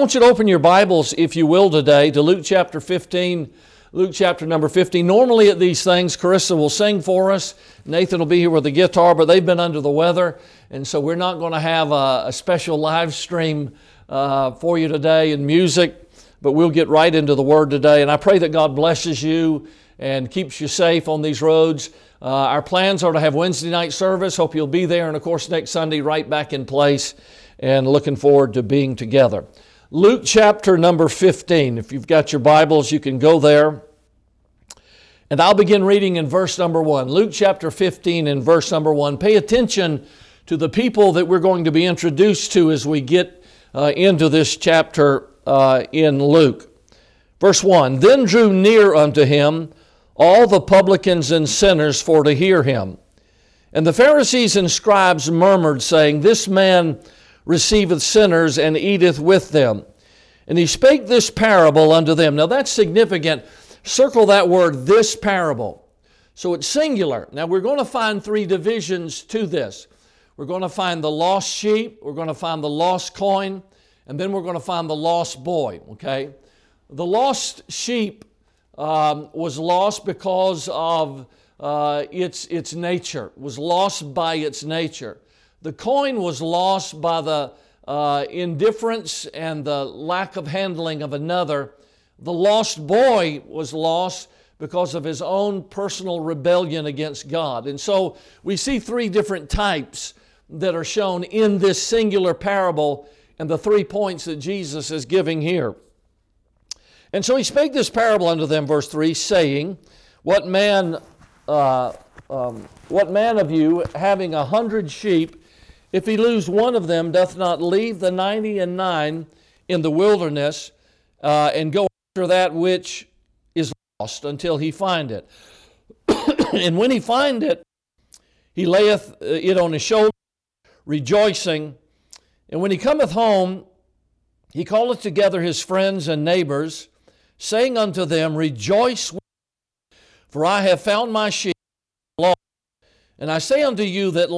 I want you to open your Bibles, if you will, today to Luke chapter 15. Luke chapter number 15. Normally at these things, Carissa will sing for us. Nathan will be here with the guitar, but they've been under the weather, and so we're not going to have a, a special live stream uh, for you today in music, but we'll get right into the Word today. And I pray that God blesses you and keeps you safe on these roads. Uh, our plans are to have Wednesday night service. Hope you'll be there, and of course, next Sunday, right back in place, and looking forward to being together. Luke chapter number 15. If you've got your Bibles, you can go there. And I'll begin reading in verse number 1. Luke chapter 15 and verse number 1. Pay attention to the people that we're going to be introduced to as we get uh, into this chapter uh, in Luke. Verse 1 Then drew near unto him all the publicans and sinners for to hear him. And the Pharisees and scribes murmured, saying, This man receiveth sinners and eateth with them. And he spake this parable unto them. Now that's significant. Circle that word, this parable. So it's singular. Now we're going to find three divisions to this. We're going to find the lost sheep, we're going to find the lost coin, and then we're going to find the lost boy, okay? The lost sheep um, was lost because of uh, its, its nature, was lost by its nature. The coin was lost by the uh, indifference and the lack of handling of another. The lost boy was lost because of his own personal rebellion against God. And so we see three different types that are shown in this singular parable and the three points that Jesus is giving here. And so he spake this parable unto them, verse 3, saying, What man, uh, um, what man of you, having a hundred sheep, if he lose one of them, doth not leave the ninety and nine in the wilderness uh, and go after that which is lost until he find it. and when he find it, he layeth uh, it on his shoulder, rejoicing. And when he cometh home, he calleth together his friends and neighbors, saying unto them, Rejoice, for I have found my sheep lost. And I say unto you that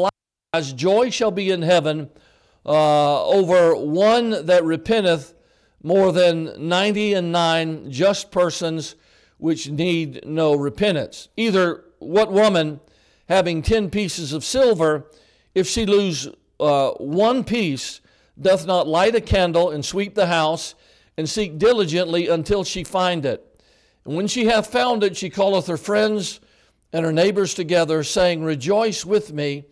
as joy shall be in heaven uh, over one that repenteth more than ninety and nine just persons which need no repentance. Either what woman having ten pieces of silver, if she lose uh, one piece, doth not light a candle and sweep the house and seek diligently until she find it. And when she hath found it, she calleth her friends and her neighbors together, saying, Rejoice with me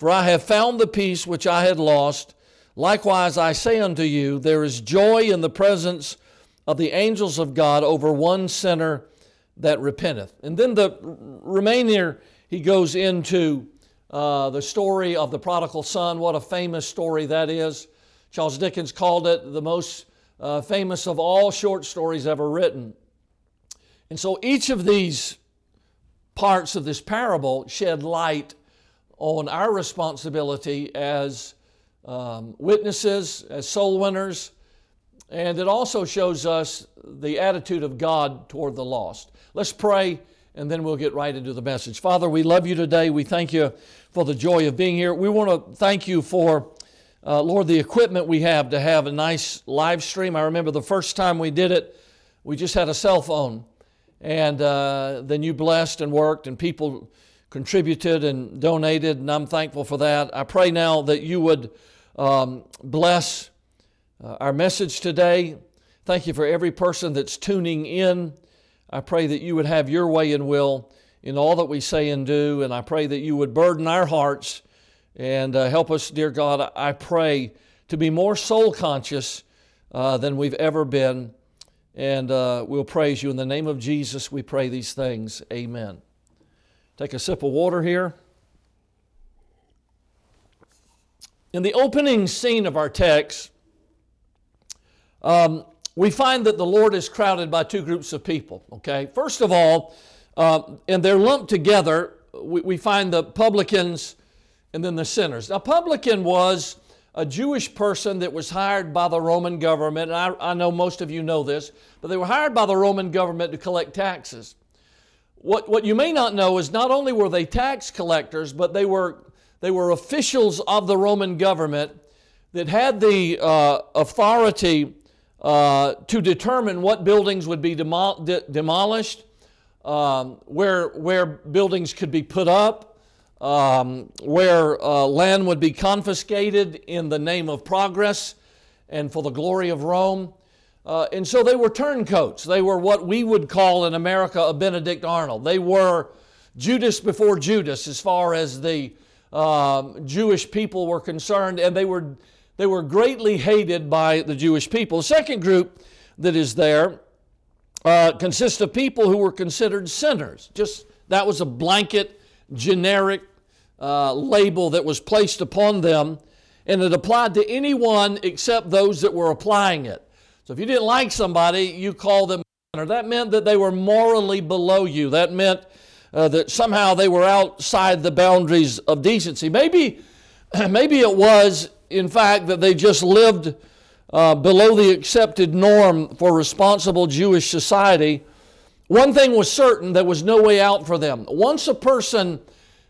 for I have found the piece which I had lost. Likewise, I say unto you, there is joy in the presence of the angels of God over one sinner that repenteth. And then the remainder, he goes into uh, the story of the prodigal son. What a famous story that is. Charles Dickens called it the most uh, famous of all short stories ever written. And so each of these parts of this parable shed light on our responsibility as um, witnesses, as soul winners, and it also shows us the attitude of God toward the lost. Let's pray and then we'll get right into the message. Father, we love you today. We thank you for the joy of being here. We want to thank you for, uh, Lord, the equipment we have to have a nice live stream. I remember the first time we did it, we just had a cell phone. And uh, then you blessed and worked, and people contributed and donated, and I'm thankful for that. I pray now that you would um, bless uh, our message today. Thank you for every person that's tuning in. I pray that you would have your way and will in all that we say and do, and I pray that you would burden our hearts and uh, help us, dear God. I pray to be more soul conscious uh, than we've ever been. And uh, we'll praise you. In the name of Jesus, we pray these things. Amen. Take a sip of water here. In the opening scene of our text, um, we find that the Lord is crowded by two groups of people. Okay, first of all, uh, and they're lumped together. We, we find the publicans and then the sinners. Now, publican was a Jewish person that was hired by the Roman government. And I, I know most of you know this, but they were hired by the Roman government to collect taxes. What, what you may not know is not only were they tax collectors, but they were, they were officials of the Roman government that had the uh, authority uh, to determine what buildings would be de- demolished, um, where, where buildings could be put up, um, where uh, land would be confiscated in the name of progress and for the glory of Rome. Uh, and so they were turncoats. They were what we would call in America a Benedict Arnold. They were Judas before Judas as far as the um, Jewish people were concerned, and they were, they were greatly hated by the Jewish people. The second group that is there uh, consists of people who were considered sinners. Just that was a blanket, generic uh, label that was placed upon them, and it applied to anyone except those that were applying it. So if you didn't like somebody, you called them. That meant that they were morally below you. That meant uh, that somehow they were outside the boundaries of decency. Maybe, maybe it was, in fact, that they just lived uh, below the accepted norm for responsible Jewish society. One thing was certain there was no way out for them. Once a person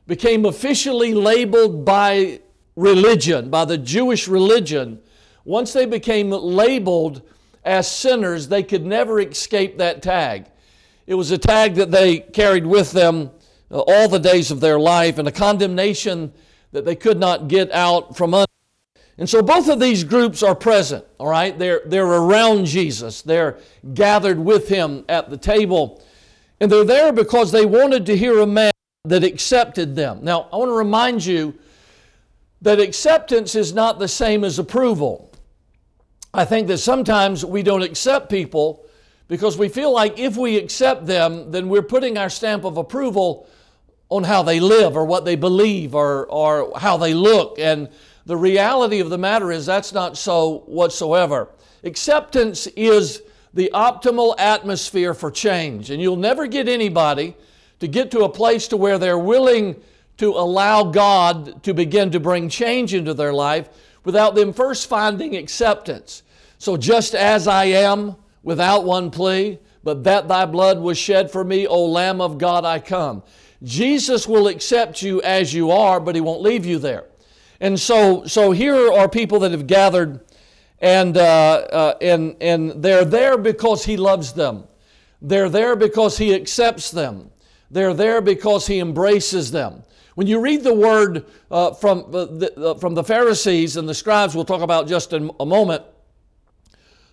became officially labeled by religion, by the Jewish religion, once they became labeled as sinners, they could never escape that tag. It was a tag that they carried with them uh, all the days of their life and a condemnation that they could not get out from under. And so both of these groups are present, all right? They're, they're around Jesus, they're gathered with him at the table. And they're there because they wanted to hear a man that accepted them. Now, I want to remind you that acceptance is not the same as approval. I think that sometimes we don't accept people because we feel like if we accept them, then we're putting our stamp of approval on how they live or what they believe or, or how they look. And the reality of the matter is that's not so whatsoever. Acceptance is the optimal atmosphere for change. And you'll never get anybody to get to a place to where they're willing to allow God to begin to bring change into their life without them first finding acceptance. So, just as I am, without one plea, but that thy blood was shed for me, O Lamb of God, I come. Jesus will accept you as you are, but he won't leave you there. And so, so here are people that have gathered, and, uh, uh, and, and they're there because he loves them. They're there because he accepts them. They're there because he embraces them. When you read the word uh, from, the, uh, from the Pharisees and the scribes, we'll talk about just in a moment,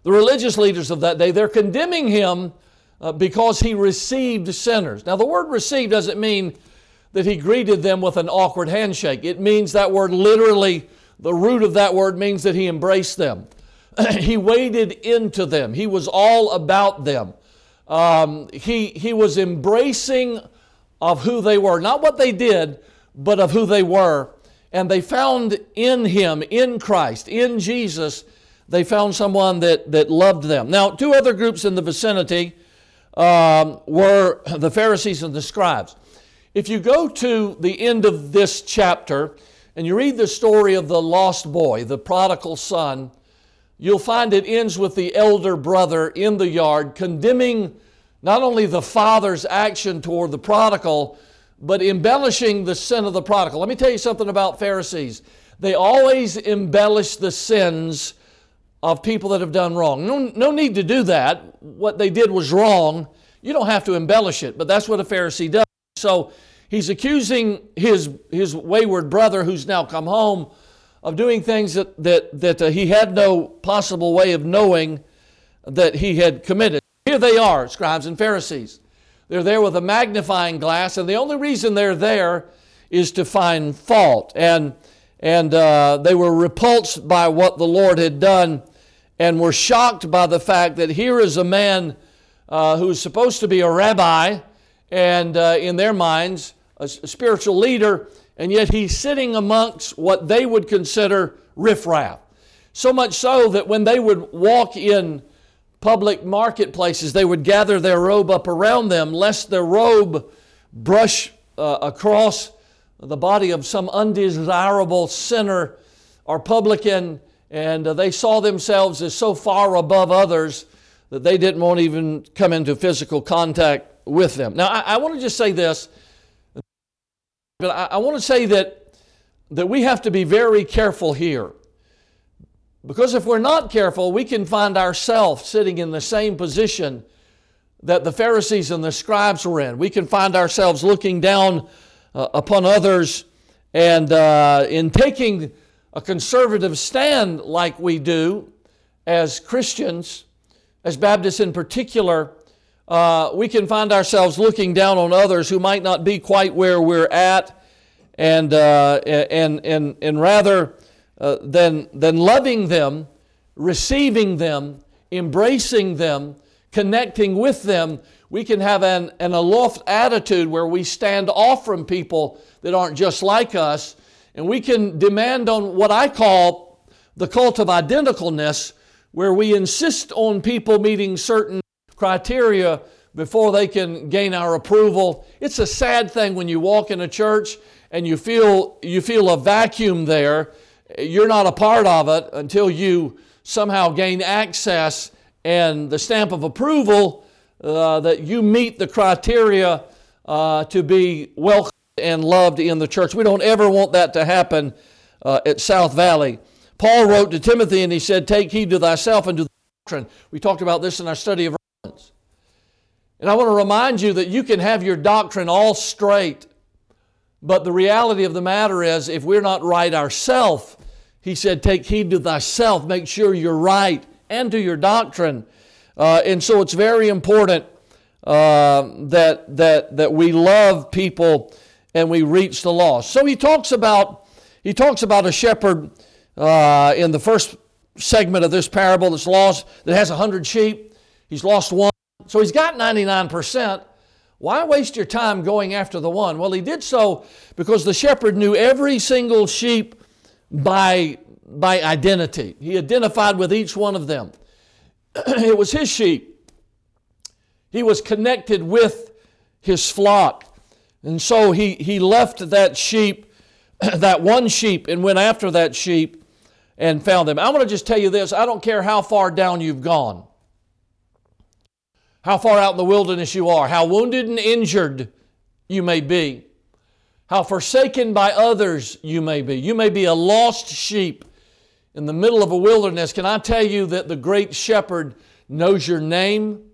the religious leaders of that day, they're condemning him uh, because he received sinners. Now, the word received doesn't mean that he greeted them with an awkward handshake. It means that word literally, the root of that word means that he embraced them. he waded into them. He was all about them. Um, he, he was embracing of who they were, not what they did, but of who they were. And they found in him, in Christ, in Jesus, they found someone that, that loved them. Now, two other groups in the vicinity um, were the Pharisees and the scribes. If you go to the end of this chapter and you read the story of the lost boy, the prodigal son, you'll find it ends with the elder brother in the yard condemning not only the father's action toward the prodigal, but embellishing the sin of the prodigal. Let me tell you something about Pharisees. They always embellish the sins of people that have done wrong. No, no need to do that. What they did was wrong. You don't have to embellish it, but that's what a Pharisee does. So he's accusing his, his wayward brother who's now come home of doing things that, that, that uh, he had no possible way of knowing that he had committed. Here they are, scribes and Pharisees. They're there with a magnifying glass, and the only reason they're there is to find fault. And and uh, they were repulsed by what the Lord had done and were shocked by the fact that here is a man uh, who's supposed to be a rabbi and, uh, in their minds, a spiritual leader, and yet he's sitting amongst what they would consider riffraff. So much so that when they would walk in public marketplaces, they would gather their robe up around them, lest their robe brush uh, across the body of some undesirable sinner or publican, and uh, they saw themselves as so far above others that they didn't want to even come into physical contact with them. Now, I, I want to just say this, but I, I want to say that, that we have to be very careful here Because if we're not careful, we can find ourselves sitting in the same position that the Pharisees and the scribes were in. We can find ourselves looking down uh, upon others and uh, in taking a conservative stand like we do as Christians, as Baptists in particular, uh, we can find ourselves looking down on others who might not be quite where we're at, and, uh, and, and, and rather uh, than, than loving them, receiving them, embracing them, connecting with them, we can have an, an aloft attitude where we stand off from people that aren't just like us, and we can demand on what I call the cult of identicalness, where we insist on people meeting certain criteria before they can gain our approval. It's a sad thing when you walk in a church and you feel, you feel a vacuum there. You're not a part of it until you somehow gain access and the stamp of approval uh, that you meet the criteria uh, to be welcomed and loved in the church. We don't ever want that to happen uh, at South Valley. Paul wrote to Timothy and he said, Take heed to thyself and to the doctrine. We talked about this in our study of Romans. And I want to remind you that you can have your doctrine all straight, but the reality of the matter is, if we're not right ourselves, he said, Take heed to thyself, make sure you're right, and to your doctrine. Uh, and so it's very important uh, that, that, that we love people and we reach the lost. So he talks about, he talks about a shepherd uh, in the first segment of this parable that's lost, that has 100 sheep. He's lost one. So he's got 99%. Why waste your time going after the one? Well, he did so because the shepherd knew every single sheep by, by identity. He identified with each one of them. it was his sheep. He was connected with his flock. And so he, he left that sheep, that one sheep, and went after that sheep and found them. I want to just tell you this I don't care how far down you've gone, how far out in the wilderness you are, how wounded and injured you may be, how forsaken by others you may be. You may be a lost sheep in the middle of a wilderness. Can I tell you that the great shepherd knows your name?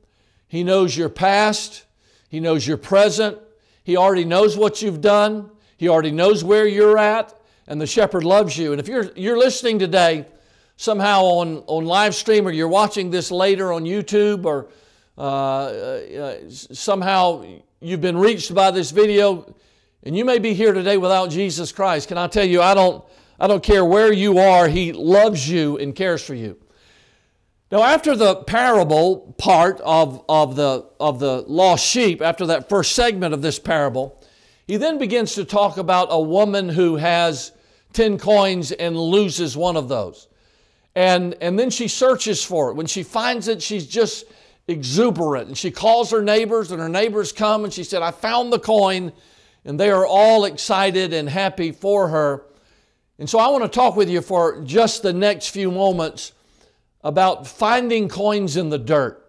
He knows your past. He knows your present. He already knows what you've done. He already knows where you're at and the shepherd loves you. And if you're, you're listening today somehow on, on live stream or you're watching this later on YouTube or uh, uh, somehow you've been reached by this video and you may be here today without Jesus Christ, can I tell you, I don't, I don't care where you are, He loves you and cares for you. Now, after the parable part of, of, the, of the lost sheep, after that first segment of this parable, he then begins to talk about a woman who has 10 coins and loses one of those. And, and then she searches for it. When she finds it, she's just exuberant. And she calls her neighbors, and her neighbors come and she said, I found the coin. And they are all excited and happy for her. And so I want to talk with you for just the next few moments about finding coins in the dirt.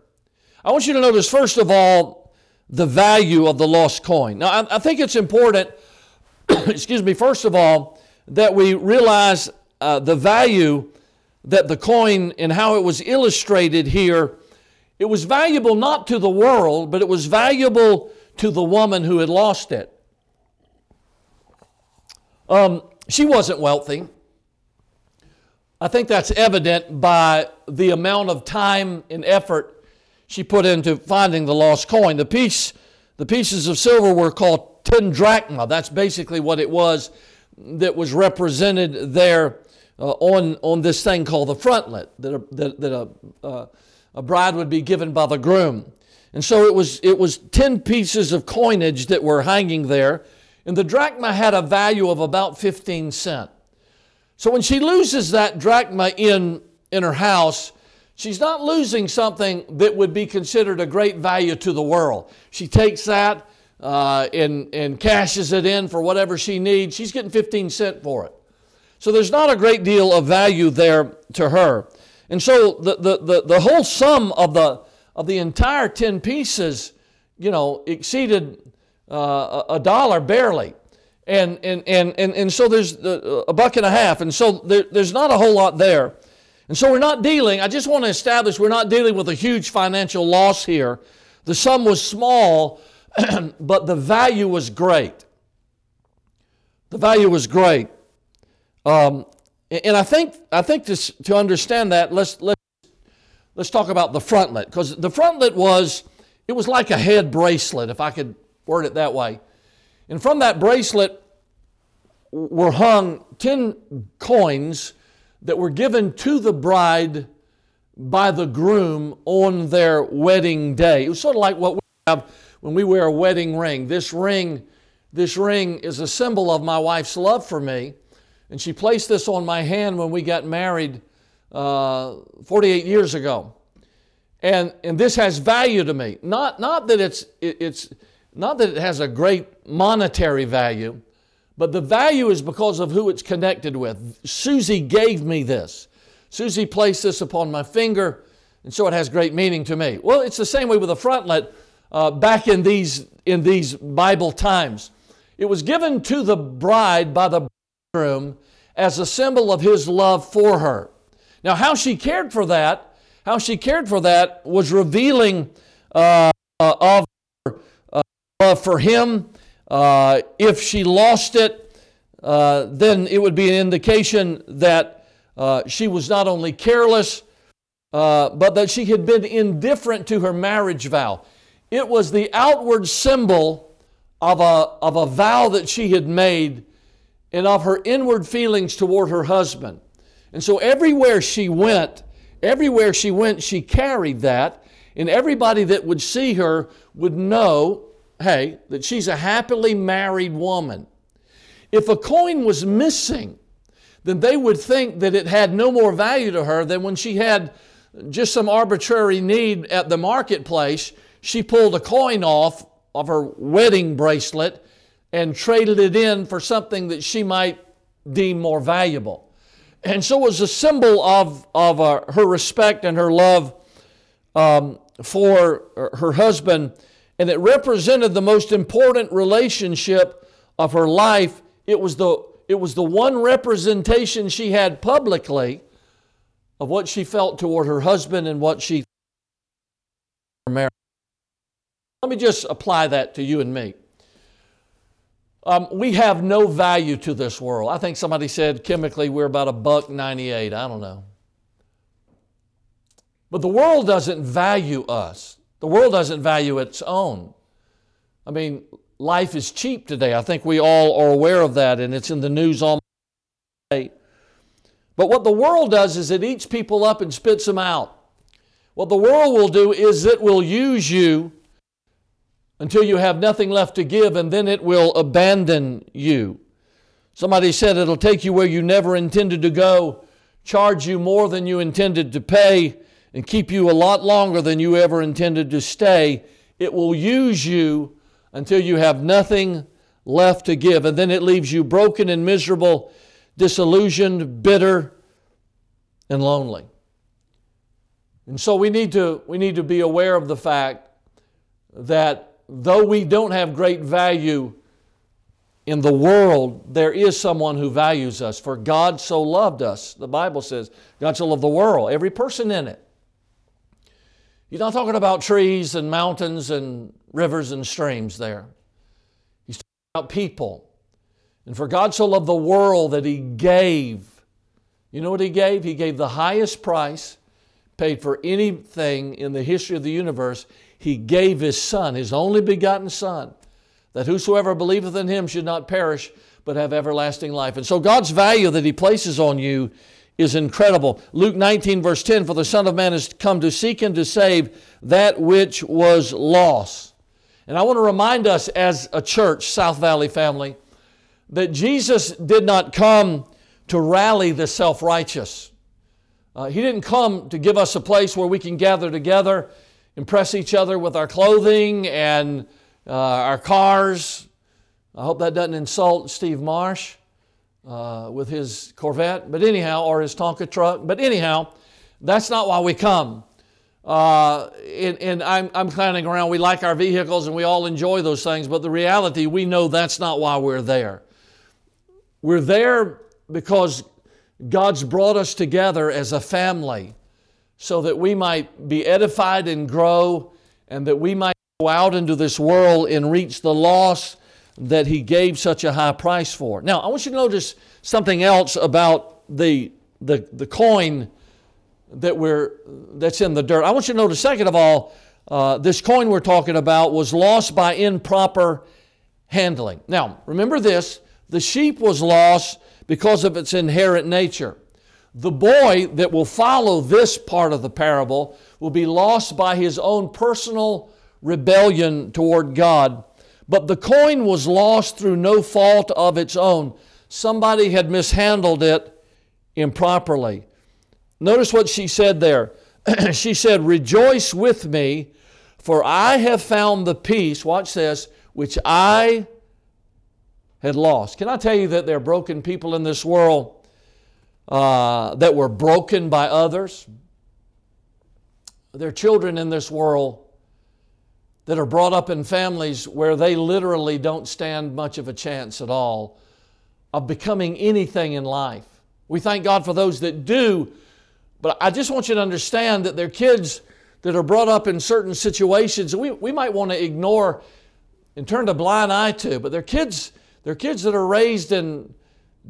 I want you to notice, first of all, the value of the lost coin. Now, I, I think it's important, excuse me, first of all, that we realize uh, the value that the coin and how it was illustrated here. It was valuable not to the world, but it was valuable to the woman who had lost it. Um, she wasn't wealthy. I think that's evident by the amount of time and effort she put into finding the lost coin. The piece, the pieces of silver were called ten drachma. That's basically what it was that was represented there uh, on, on this thing called the frontlet that a, that, that a, uh, a bride would be given by the groom. And so it was, it was 10 pieces of coinage that were hanging there, and the drachma had a value of about 15 cents. So when she loses that drachma in, in her house, She's not losing something that would be considered a great value to the world. She takes that uh, and, and cashes it in for whatever she needs. She's getting 15 cents for it. So there's not a great deal of value there to her. And so the, the, the, the whole sum of the, of the entire 10 pieces, you know, exceeded uh, a dollar barely. And, and, and, and, and so there's a buck and a half. And so there, there's not a whole lot there. And so we're not dealing, I just want to establish we're not dealing with a huge financial loss here. The sum was small, but the value was great. The value was great. Um, and I think, I think to, to understand that, let's, let's, let's talk about the frontlet. Because the frontlet was, it was like a head bracelet, if I could word it that way. And from that bracelet were hung 10 coins that were given to the bride by the groom on their wedding day. It was sort of like what we have when we wear a wedding ring. This ring, this ring is a symbol of my wife's love for me. And she placed this on my hand when we got married uh, 48 years ago. And, and this has value to me. Not, not that it's, it, it's not that it has a great monetary value, but the value is because of who it's connected with. Susie gave me this. Susie placed this upon my finger, and so it has great meaning to me. Well, it's the same way with a frontlet uh, back in these, in these Bible times. It was given to the bride by the bridegroom as a symbol of his love for her. Now, how she cared for that, how she cared for that was revealing uh, uh, of her uh, love for him uh, if she lost it, uh, then it would be an indication that uh, she was not only careless, but that she had been indifferent to her marriage vow. It was the outward symbol of a, of a vow that she had made and of her inward feelings toward her husband. And so everywhere she went, everywhere she went, she carried that, and everybody that would see her would know hey, that she's a happily married woman. If a coin was missing, then they would think that it had no more value to her than when she had just some arbitrary need at the marketplace. She pulled a coin off of her wedding bracelet and traded it in for something that she might deem more valuable. And so it was a symbol of, of uh, her respect and her love um, for her husband and it represented the most important relationship of her life. It was the, it was the one representation she had publicly of what she felt toward her husband and what she married. Let me just apply that to you and me. Um, we have no value to this world. I think somebody said chemically we're about a buck 98. I don't know. But the world doesn't value us. The world doesn't value its own. I mean, life is cheap today. I think we all are aware of that, and it's in the news all day. But what the world does is it eats people up and spits them out. What the world will do is it will use you until you have nothing left to give, and then it will abandon you. Somebody said it'll take you where you never intended to go, charge you more than you intended to pay, and keep you a lot longer than you ever intended to stay. It will use you until you have nothing left to give. And then it leaves you broken and miserable, disillusioned, bitter, and lonely. And so we need to, we need to be aware of the fact that though we don't have great value in the world, there is someone who values us. For God so loved us, the Bible says, God so loved the world, every person in it, He's not talking about trees and mountains and rivers and streams there. He's talking about people. And for God so loved the world that He gave. You know what He gave? He gave the highest price paid for anything in the history of the universe. He gave His Son, His only begotten Son, that whosoever believeth in Him should not perish, but have everlasting life. And so God's value that He places on you is incredible. Luke 19, verse 10 For the Son of Man has come to seek and to save that which was lost. And I want to remind us as a church, South Valley family, that Jesus did not come to rally the self righteous. Uh, he didn't come to give us a place where we can gather together, impress each other with our clothing and uh, our cars. I hope that doesn't insult Steve Marsh uh, with his Corvette, but anyhow, or his Tonka truck. But anyhow, that's not why we come. Uh, and, and I'm, I'm clowning around. We like our vehicles and we all enjoy those things, but the reality, we know that's not why we're there. We're there because God's brought us together as a family so that we might be edified and grow and that we might go out into this world and reach the lost that He gave such a high price for. Now, I want you to notice something else about the, the, the coin that we're, that's in the dirt. I want you to notice, second of all, uh, this coin we're talking about was lost by improper handling. Now, remember this the sheep was lost because of its inherent nature. The boy that will follow this part of the parable will be lost by his own personal rebellion toward God. But the coin was lost through no fault of its own. Somebody had mishandled it improperly. Notice what she said there. she said, Rejoice with me, for I have found the piece, watch this, which I had lost. Can I tell you that there are broken people in this world uh, that were broken by others? There are children in this world that are brought up in families where they literally don't stand much of a chance at all of becoming anything in life. We thank God for those that do, but I just want you to understand that there are kids that are brought up in certain situations we, we might want to ignore and turn a blind eye to, but they're kids they're kids that are raised in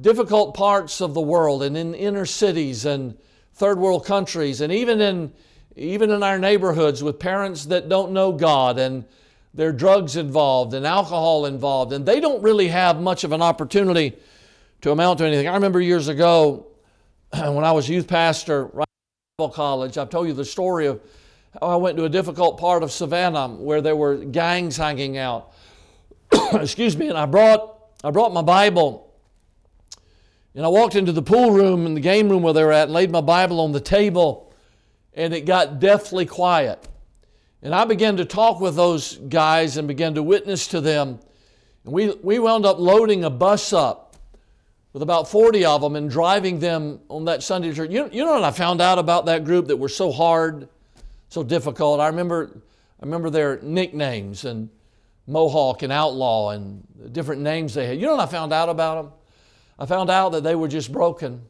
difficult parts of the world and in inner cities and third world countries and even in even in our neighborhoods with parents that don't know God and there are drugs involved and alcohol involved and they don't really have much of an opportunity to amount to anything. I remember years ago when I was youth pastor right at college, I've told you the story of how I went to a difficult part of Savannah where there were gangs hanging out. Excuse me, and I brought I brought my Bible and I walked into the pool room and the game room where they were at and laid my Bible on the table and it got deathly quiet. And I began to talk with those guys and began to witness to them. And we, we wound up loading a bus up with about 40 of them and driving them on that Sunday church. You, you know what I found out about that group that were so hard, so difficult? I remember, I remember their nicknames and Mohawk and Outlaw and different names they had. You know what I found out about them? I found out that they were just broken.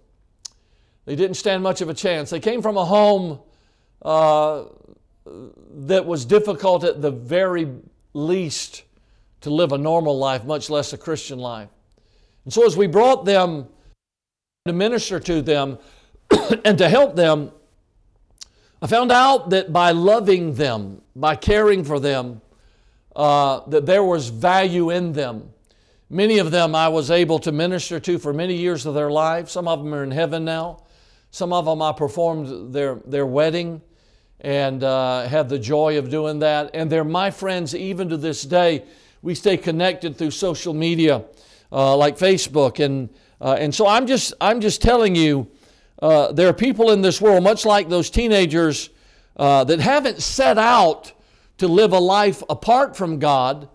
They didn't stand much of a chance. They came from a home uh, that was difficult at the very least to live a normal life, much less a Christian life. And so, as we brought them to minister to them and to help them, I found out that by loving them, by caring for them, uh, that there was value in them. Many of them I was able to minister to for many years of their life. Some of them are in heaven now. Some of them I performed their, their wedding and uh, had the joy of doing that. And they're my friends even to this day. We stay connected through social media uh, like Facebook. And, uh, and so I'm just, I'm just telling you, uh, there are people in this world, much like those teenagers, uh, that haven't set out to live a life apart from God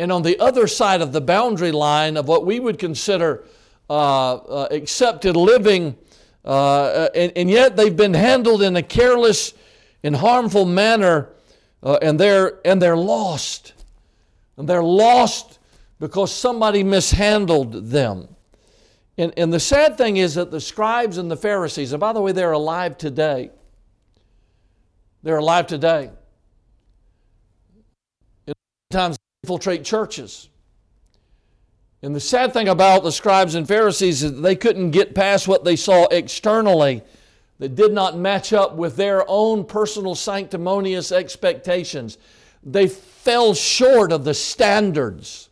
and on the other side of the boundary line of what we would consider uh, uh, accepted living, uh, and, and, yet they've been handled in a careless and harmful manner, uh, and, they're, and they're lost. And they're lost because somebody mishandled them. And, and the sad thing is that the scribes and the Pharisees, and by the way, they're alive today. They're alive today times infiltrate churches. And the sad thing about the scribes and Pharisees is they couldn't get past what they saw externally that did not match up with their own personal sanctimonious expectations. They fell short of the standards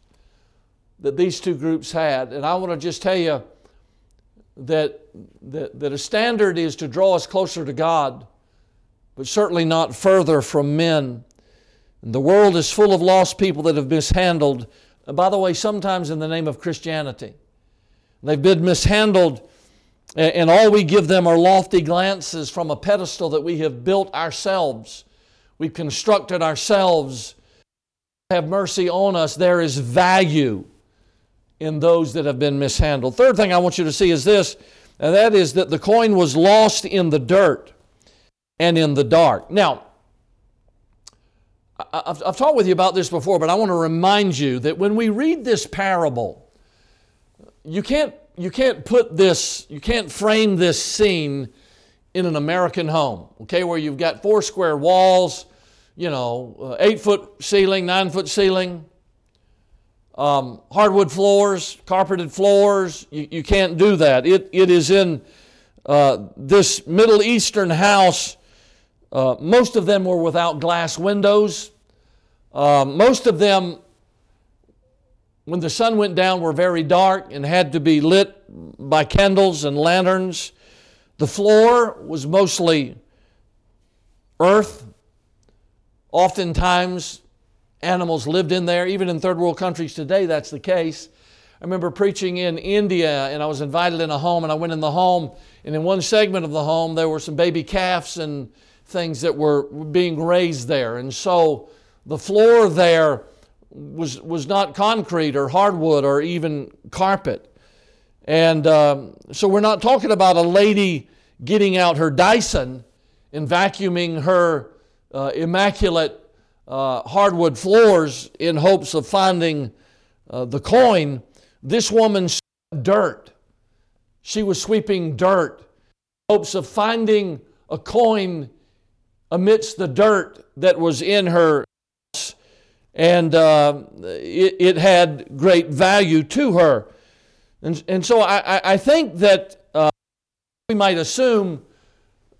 that these two groups had. And I want to just tell you that, that, that a standard is to draw us closer to God, but certainly not further from men. The world is full of lost people that have mishandled, by the way, sometimes in the name of Christianity. They've been mishandled, and all we give them are lofty glances from a pedestal that we have built ourselves. We've constructed ourselves. Have mercy on us. There is value in those that have been mishandled. Third thing I want you to see is this, and that is that the coin was lost in the dirt and in the dark. Now, I've, I've talked with you about this before, but I want to remind you that when we read this parable, you can't you can't put this, you can't frame this scene in an American home, okay, where you've got four square walls, you know, uh, eight foot ceiling, nine foot ceiling, um, hardwood floors, carpeted floors. You, you can't do that. It, it is in uh, this Middle Eastern house. Uh, most of them were without glass windows. Um, most of them, when the sun went down, were very dark and had to be lit by candles and lanterns. The floor was mostly earth. Oftentimes, animals lived in there. Even in third world countries today, that's the case. I remember preaching in India and I was invited in a home and I went in the home and in one segment of the home there were some baby calves and things that were being raised there. And so the floor there was, was not concrete or hardwood or even carpet. And um, so we're not talking about a lady getting out her Dyson and vacuuming her uh, immaculate uh, hardwood floors in hopes of finding uh, the coin. This woman dirt. She was sweeping dirt in hopes of finding a coin amidst the dirt that was in her house. And uh, it, it, had great value to her. And, and so I, I think that uh, we might assume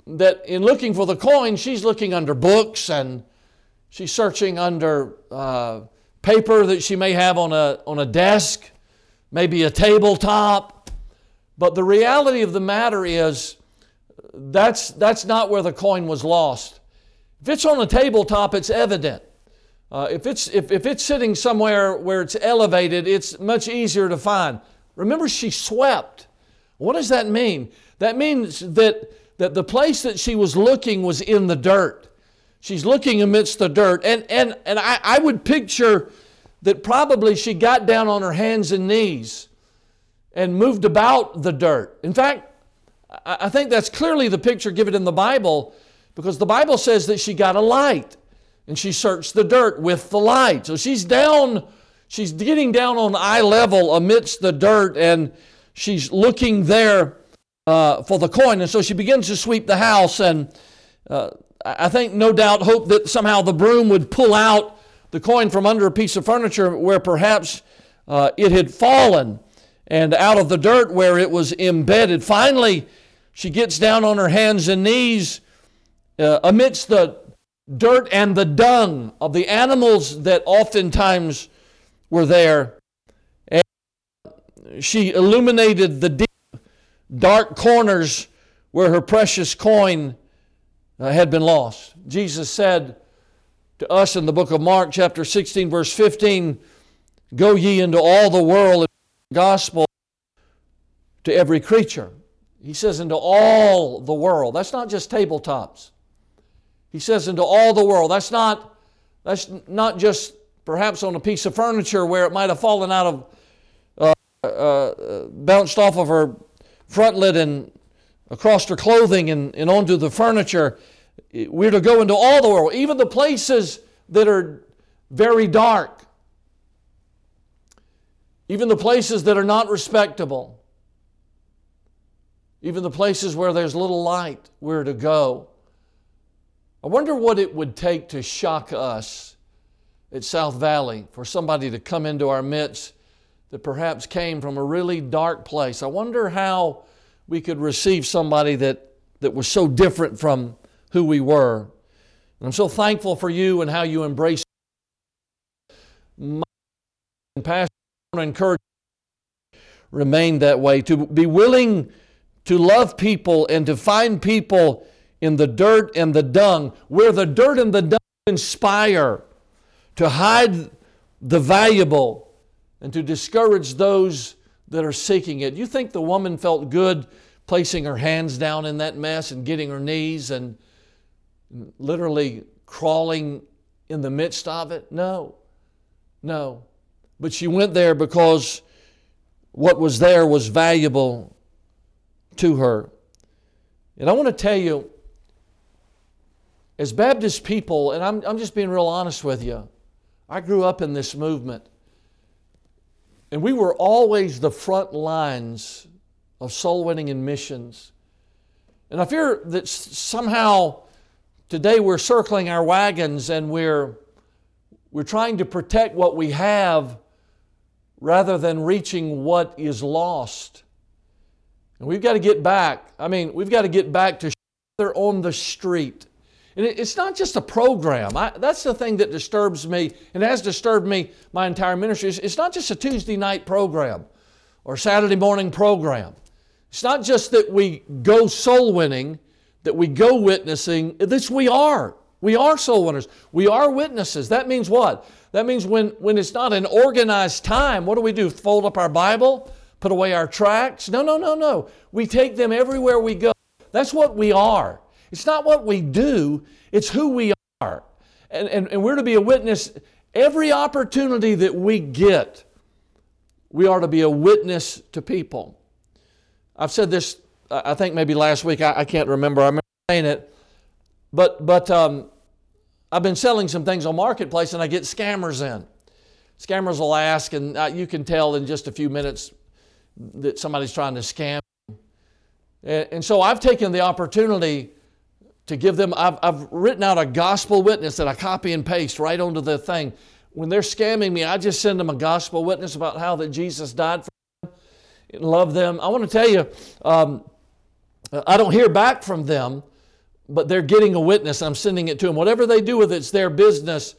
that in looking for the coin, she's looking under books and she's searching under uh, paper that she may have on a, on a desk maybe a tabletop. But the reality of the matter is, that's, that's not where the coin was lost. If it's on a tabletop, it's evident. Uh, if, it's, if, if it's sitting somewhere where it's elevated, it's much easier to find. Remember, she swept. What does that mean? That means that, that the place that she was looking was in the dirt. She's looking amidst the dirt. And, and, and I, I would picture that probably she got down on her hands and knees and moved about the dirt. In fact, I think that's clearly the picture given in the Bible because the Bible says that she got a light and she searched the dirt with the light. So she's down, she's getting down on eye level amidst the dirt and she's looking there uh, for the coin. And so she begins to sweep the house and uh, I think no doubt hope that somehow the broom would pull out the coin from under a piece of furniture where perhaps uh, it had fallen and out of the dirt where it was embedded. Finally, she gets down on her hands and knees uh, amidst the dirt and the dung of the animals that oftentimes were there. And she illuminated the deep, dark corners where her precious coin uh, had been lost. Jesus said, to us in the book of Mark, chapter 16, verse 15 Go ye into all the world and the gospel to every creature. He says, into all the world. That's not just tabletops. He says, into all the world. That's not, that's not just perhaps on a piece of furniture where it might have fallen out of, uh, uh, bounced off of her front frontlet and across her clothing and, and onto the furniture. We're to go into all the world, even the places that are very dark, even the places that are not respectable, even the places where there's little light, we're to go. I wonder what it would take to shock us at South Valley for somebody to come into our midst that perhaps came from a really dark place. I wonder how we could receive somebody that, that was so different from who we were. And I'm so thankful for you and how you embrace my passion. I want to encourage remain that way, to be willing to love people and to find people in the dirt and the dung, where the dirt and the dung inspire, to hide the valuable and to discourage those that are seeking it. You think the woman felt good placing her hands down in that mess and getting her knees and literally crawling in the midst of it? No, no. But she went there because what was there was valuable to her. And I want to tell you, as Baptist people, and I'm, I'm just being real honest with you, I grew up in this movement. And we were always the front lines of soul winning and missions. And I fear that somehow today we're circling our wagons and we're, we're trying to protect what we have rather than reaching what is lost. And we've got to get back. I mean, we've got to get back to on the street. And it's not just a program. I, that's the thing that disturbs me and has disturbed me my entire ministry. It's, it's not just a Tuesday night program or Saturday morning program. It's not just that we go soul winning, that we go witnessing. This we are. We are soul winners. We are witnesses. That means what? That means when, when it's not an organized time, what do we do? Fold up our Bible? Put away our tracts? No, no, no, no. We take them everywhere we go. That's what we are. It's not what we do, it's who we are. And, and, and we're to be a witness every opportunity that we get. We are to be a witness to people. I've said this, I think maybe last week, I, I can't remember. I remember saying it. But, but um, I've been selling some things on Marketplace and I get scammers in. Scammers will ask, and uh, you can tell in just a few minutes that somebody's trying to scam. And, and so I've taken the opportunity to give them, I've, I've written out a gospel witness that I copy and paste right onto the thing. When they're scamming me, I just send them a gospel witness about how that Jesus died for them and love them. I want to tell you, um, I don't hear back from them, but they're getting a witness. I'm sending it to them. Whatever they do with it, it's their business.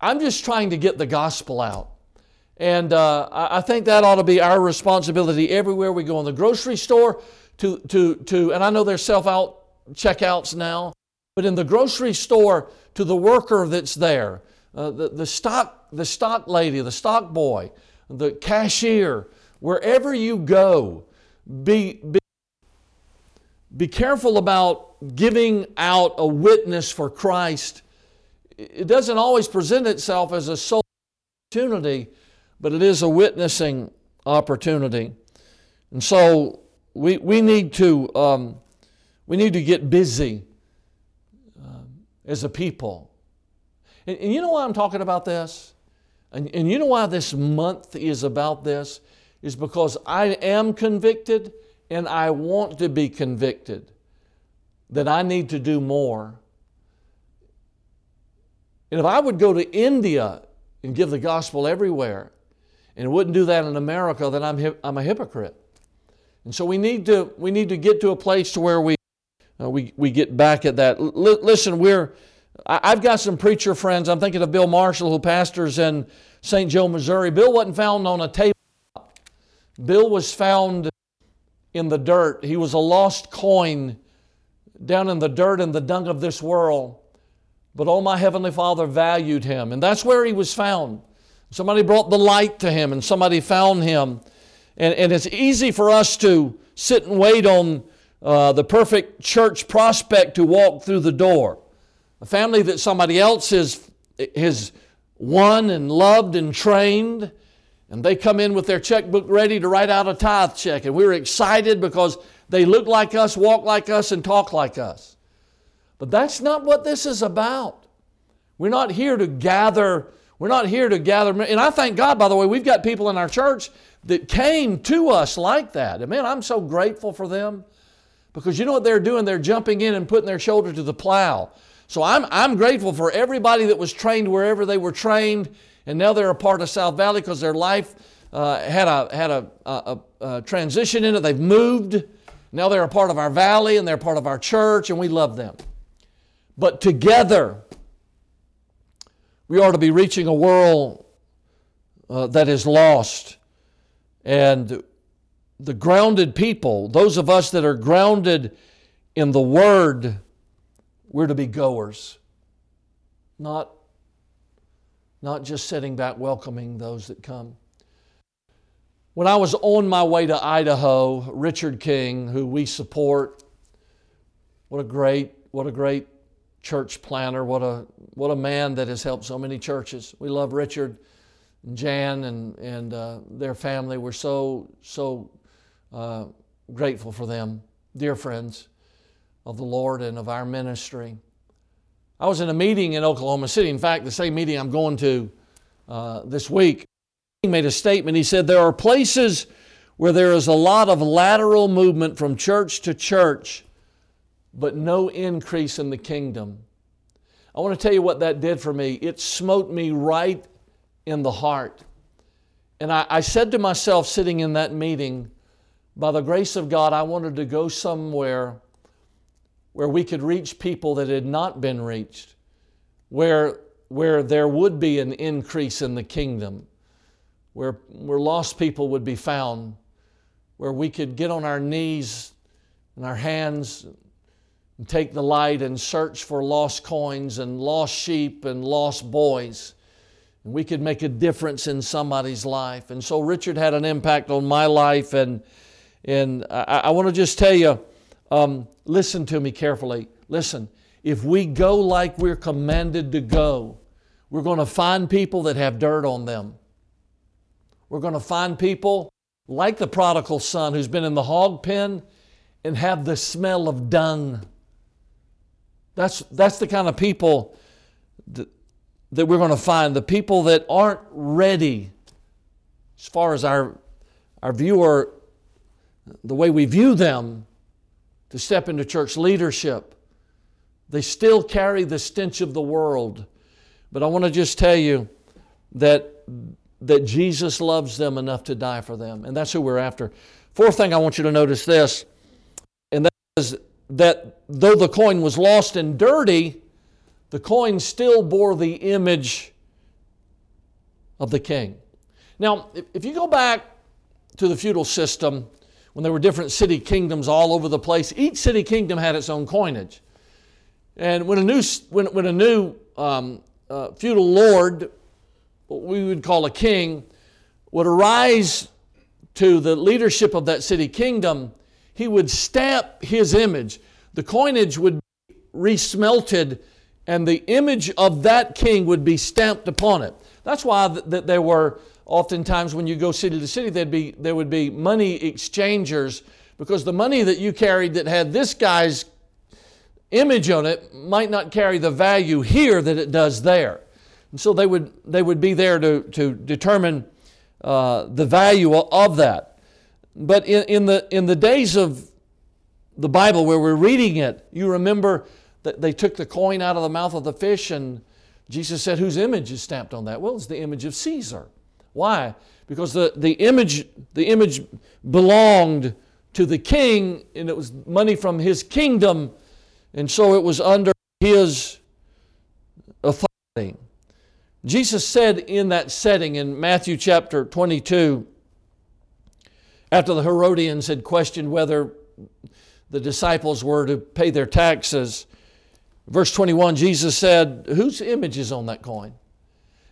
I'm just trying to get the gospel out. And uh, I think that ought to be our responsibility everywhere we go in the grocery store to, to, to and I know they're self out checkouts now, but in the grocery store to the worker that's there, uh, the, the, stock, the stock lady, the stock boy, the cashier, wherever you go, be, be, be careful about giving out a witness for Christ. It doesn't always present itself as a soul opportunity, but it is a witnessing opportunity. And so we, we need to um, we need to get busy um, as a people. And, and, you know why I'm talking about this? And, and you know why this month is about this? Is because I am convicted and I want to be convicted that I need to do more. And if I would go to India and give the gospel everywhere and wouldn't do that in America, then I'm, I'm a hypocrite. And so we need to, we need to get to a place to where we uh, we, we get back at that. L- listen, we're, I, have got some preacher friends. I'm thinking of Bill Marshall, who pastors in St. Joe, Missouri. Bill wasn't found on a table. Bill was found in the dirt. He was a lost coin down in the dirt and the dung of this world. But oh, my Heavenly Father valued him. And that's where he was found. Somebody brought the light to him and somebody found him. And, and it's easy for us to sit and wait on uh, the perfect church prospect to walk through the door. A family that somebody else has, has won and loved and trained, and they come in with their checkbook ready to write out a tithe check. And we are excited because they look like us, walk like us, and talk like us. But that's not what this is about. We're not here to gather. We're not here to gather. And I thank God, by the way, we've got people in our church that came to us like that. And man, I'm so grateful for them. Because you know what they're doing? They're jumping in and putting their shoulder to the plow. So I'm, I'm grateful for everybody that was trained wherever they were trained, and now they're a part of South Valley because their life uh, had, a, had a, a, a transition in it. They've moved. Now they're a part of our valley and they're part of our church, and we love them. But together, we are to be reaching a world uh, that is lost. And the grounded people, those of us that are grounded in the Word, we're to be goers, not, not just sitting back welcoming those that come. When I was on my way to Idaho, Richard King, who we support, what a great, what a great church planner, what a, what a man that has helped so many churches. We love Richard and Jan and, and uh, their family. We're so, so uh, grateful for them, dear friends of the Lord and of our ministry. I was in a meeting in Oklahoma City. In fact, the same meeting I'm going to uh, this week. He made a statement. He said, There are places where there is a lot of lateral movement from church to church, but no increase in the kingdom. I want to tell you what that did for me. It smote me right in the heart. And I, I said to myself, sitting in that meeting, by the grace of God, I wanted to go somewhere where we could reach people that had not been reached, where, where there would be an increase in the kingdom, where, where lost people would be found, where we could get on our knees and our hands and take the light and search for lost coins and lost sheep and lost boys. And we could make a difference in somebody's life. And so Richard had an impact on my life. And, and I, I want to just tell you um, listen to me carefully. Listen, if we go like we're commanded to go, we're going to find people that have dirt on them. We're going to find people like the prodigal son who's been in the hog pen and have the smell of dung. That's, that's the kind of people that, that we're going to find. The people that aren't ready, as far as our, our viewer, the way we view them, to step into church leadership. They still carry the stench of the world. But I want to just tell you that that Jesus loves them enough to die for them. And that's who we're after. Fourth thing I want you to notice this, and that is that though the coin was lost and dirty, the coin still bore the image of the king. Now, if you go back to the feudal system, when there were different city kingdoms all over the place, each city kingdom had its own coinage. And when a new, when, when a new um, uh, feudal lord what we would call a king, would arise to the leadership of that city kingdom, he would stamp his image. The coinage would be resmelted, and the image of that king would be stamped upon it. That's why that there were oftentimes when you go city to city, there'd be, there would be money exchangers because the money that you carried that had this guy's image on it might not carry the value here that it does there. And so they would, they would be there to, to determine uh, the value of that. But in, in, the, in the days of the Bible where we're reading it, you remember that they took the coin out of the mouth of the fish, and Jesus said, Whose image is stamped on that? Well, it's the image of Caesar. Why? Because the, the, image, the image belonged to the king, and it was money from his kingdom, and so it was under his authority. Jesus said in that setting in Matthew chapter 22, after the Herodians had questioned whether the disciples were to pay their taxes, verse 21, Jesus said, Whose image is on that coin?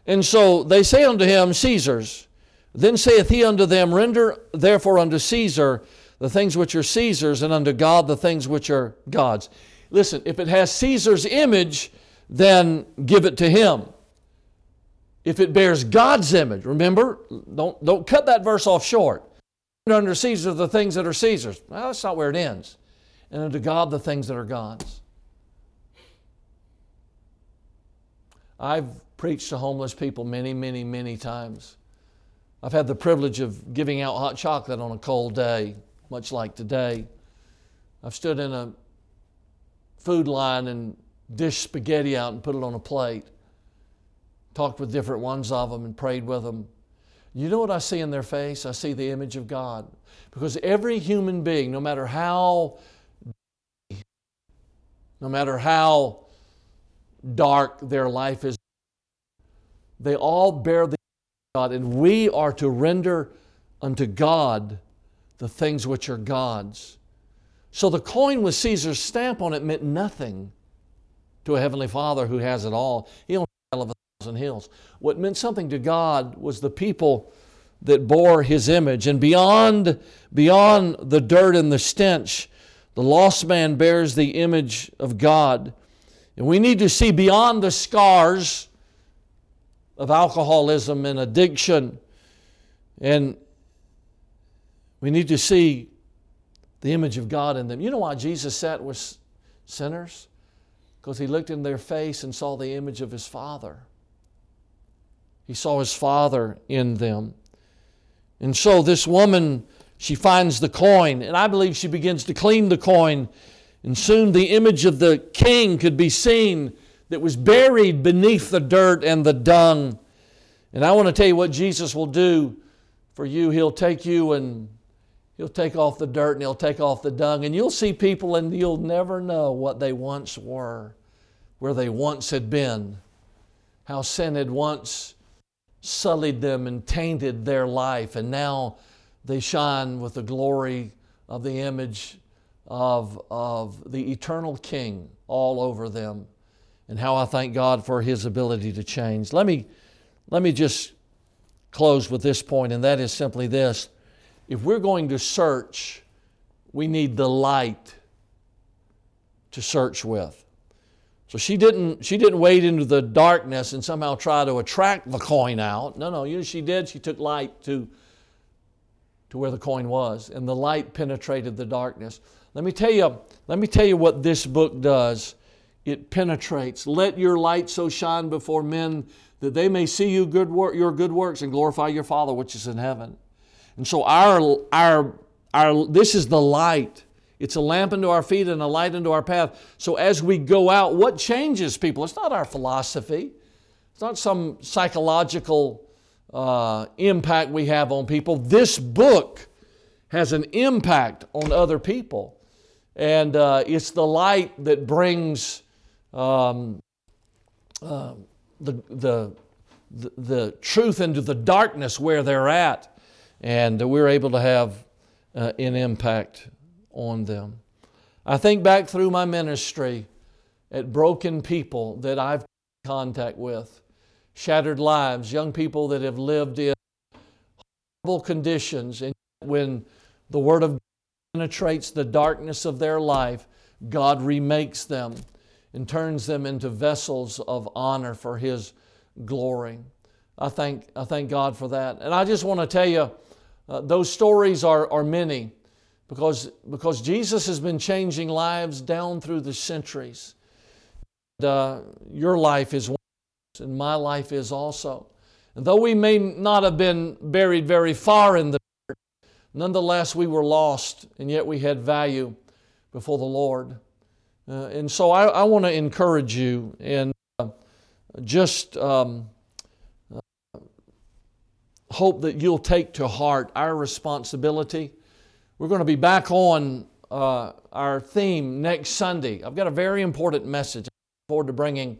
And so they say unto him, Caesar's. Then saith he unto them, Render therefore unto Caesar the things which are Caesar's, and unto God the things which are God's. Listen, if it has Caesar's image, then give it to him if it bears God's image. Remember, don't, don't cut that verse off short. Under Caesar, the things that are Caesar's. Well, that's not where it ends. And unto God, the things that are God's. I've preached to homeless people many, many, many times. I've had the privilege of giving out hot chocolate on a cold day, much like today. I've stood in a food line and dished spaghetti out and put it on a plate talked with different ones of them and prayed with them. You know what I see in their face? I see the image of God. Because every human being, no matter how no matter how dark their life is, they all bear the God, and we are to render unto God the things which are God's. So the coin with Caesar's stamp on it meant nothing to a heavenly Father who has it all. He only thousand hills. What meant something to God was the people that bore his image. And beyond, beyond the dirt and the stench, the lost man bears the image of God. And we need to see beyond the scars of alcoholism and addiction. And we need to see the image of God in them. You know why Jesus sat with sinners? Because he looked in their face and saw the image of his Father. He saw his Father in them. And so this woman, she finds the coin, and I believe she begins to clean the coin. And soon the image of the king could be seen that was buried beneath the dirt and the dung. And I want to tell you what Jesus will do for you. He'll take you and he'll take off the dirt and he'll take off the dung. And you'll see people and you'll never know what they once were, where they once had been, how sin had once sullied them and tainted their life. And now they shine with the glory of the image of, of the eternal King all over them. And how I thank God for His ability to change. Let me, let me just close with this point, and that is simply this. If we're going to search, we need the light to search with. So she didn't, she didn't wade into the darkness and somehow try to attract the coin out. No, no, you know she did? She took light to, to where the coin was, and the light penetrated the darkness. Let me tell you, let me tell you what this book does. It penetrates. Let your light so shine before men that they may see you good your good works and glorify your Father which is in heaven. And so our, our, our, this is the light. It's a lamp unto our feet and a light unto our path. So as we go out, what changes people? It's not our philosophy. It's not some psychological uh, impact we have on people. This book has an impact on other people. And uh, it's the light that brings um, uh, the, the, the, truth into the darkness where they're at. And we're able to have uh, an impact on them. I think back through my ministry at broken people that I've contact with, shattered lives, young people that have lived in horrible conditions. And when the Word of God penetrates the darkness of their life, God remakes them and turns them into vessels of honor for His glory. I thank, I thank God for that. And I just want to tell you, uh, those stories are, are many because, because Jesus has been changing lives down through the centuries. And, uh, your life is one, and my life is also. And though we may not have been buried very far in the dirt, nonetheless we were lost, and yet we had value before the Lord. Uh, and so I, I want to encourage you and uh, just um, uh, hope that you'll take to heart our responsibility. We're going to be back on uh, our theme next Sunday. I've got a very important message I'm forward to bringing,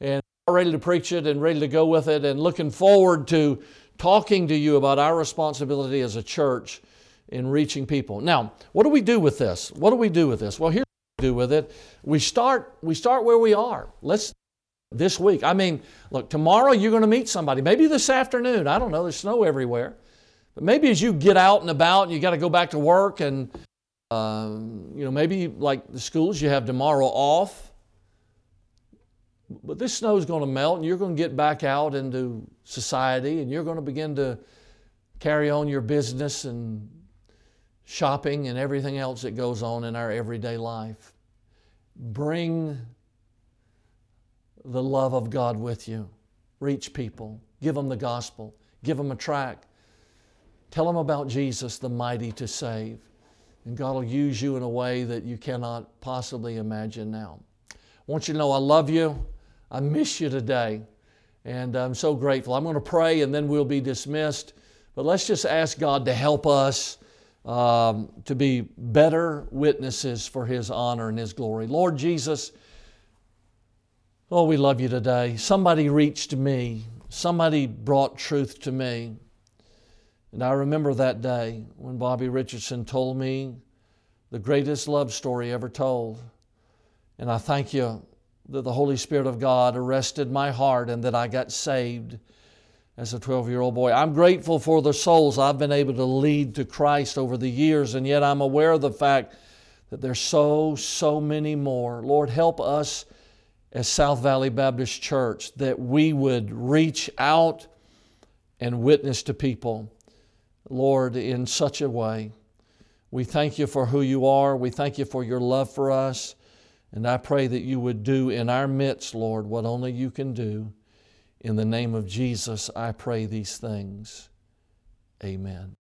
and ready to preach it and ready to go with it, and looking forward to talking to you about our responsibility as a church in reaching people. Now, what do we do with this? What do we do with this? Well, here's do with it. We start, we start where we are. Let's this week. I mean, look, tomorrow you're going to meet somebody. Maybe this afternoon. I don't know. There's snow everywhere. But maybe as you get out and about, and you got to go back to work, and um, you know, maybe like the schools, you have tomorrow off. But this snow is going to melt, and you're going to get back out into society, and you're going to begin to carry on your business and shopping and everything else that goes on in our everyday life. Bring the love of God with you. Reach people. Give them the gospel. Give them a tract. Tell them about Jesus, the mighty to save. And God will use you in a way that you cannot possibly imagine now. I want you to know I love you. I miss you today. And I'm so grateful. I'm going to pray and then we'll be dismissed. But let's just ask God to help us um, to be better witnesses for His honor and His glory. Lord Jesus, oh, we love you today. Somebody reached me, somebody brought truth to me. And I remember that day when Bobby Richardson told me the greatest love story ever told. And I thank you that the Holy Spirit of God arrested my heart and that I got saved as a 12 year old boy. I'm grateful for the souls I've been able to lead to Christ over the years, and yet I'm aware of the fact that there's so, so many more. Lord, help us as South Valley Baptist Church that we would reach out and witness to people, Lord, in such a way. We thank you for who you are. We thank you for your love for us. And I pray that you would do in our midst, Lord, what only you can do. In the name of Jesus, I pray these things. Amen.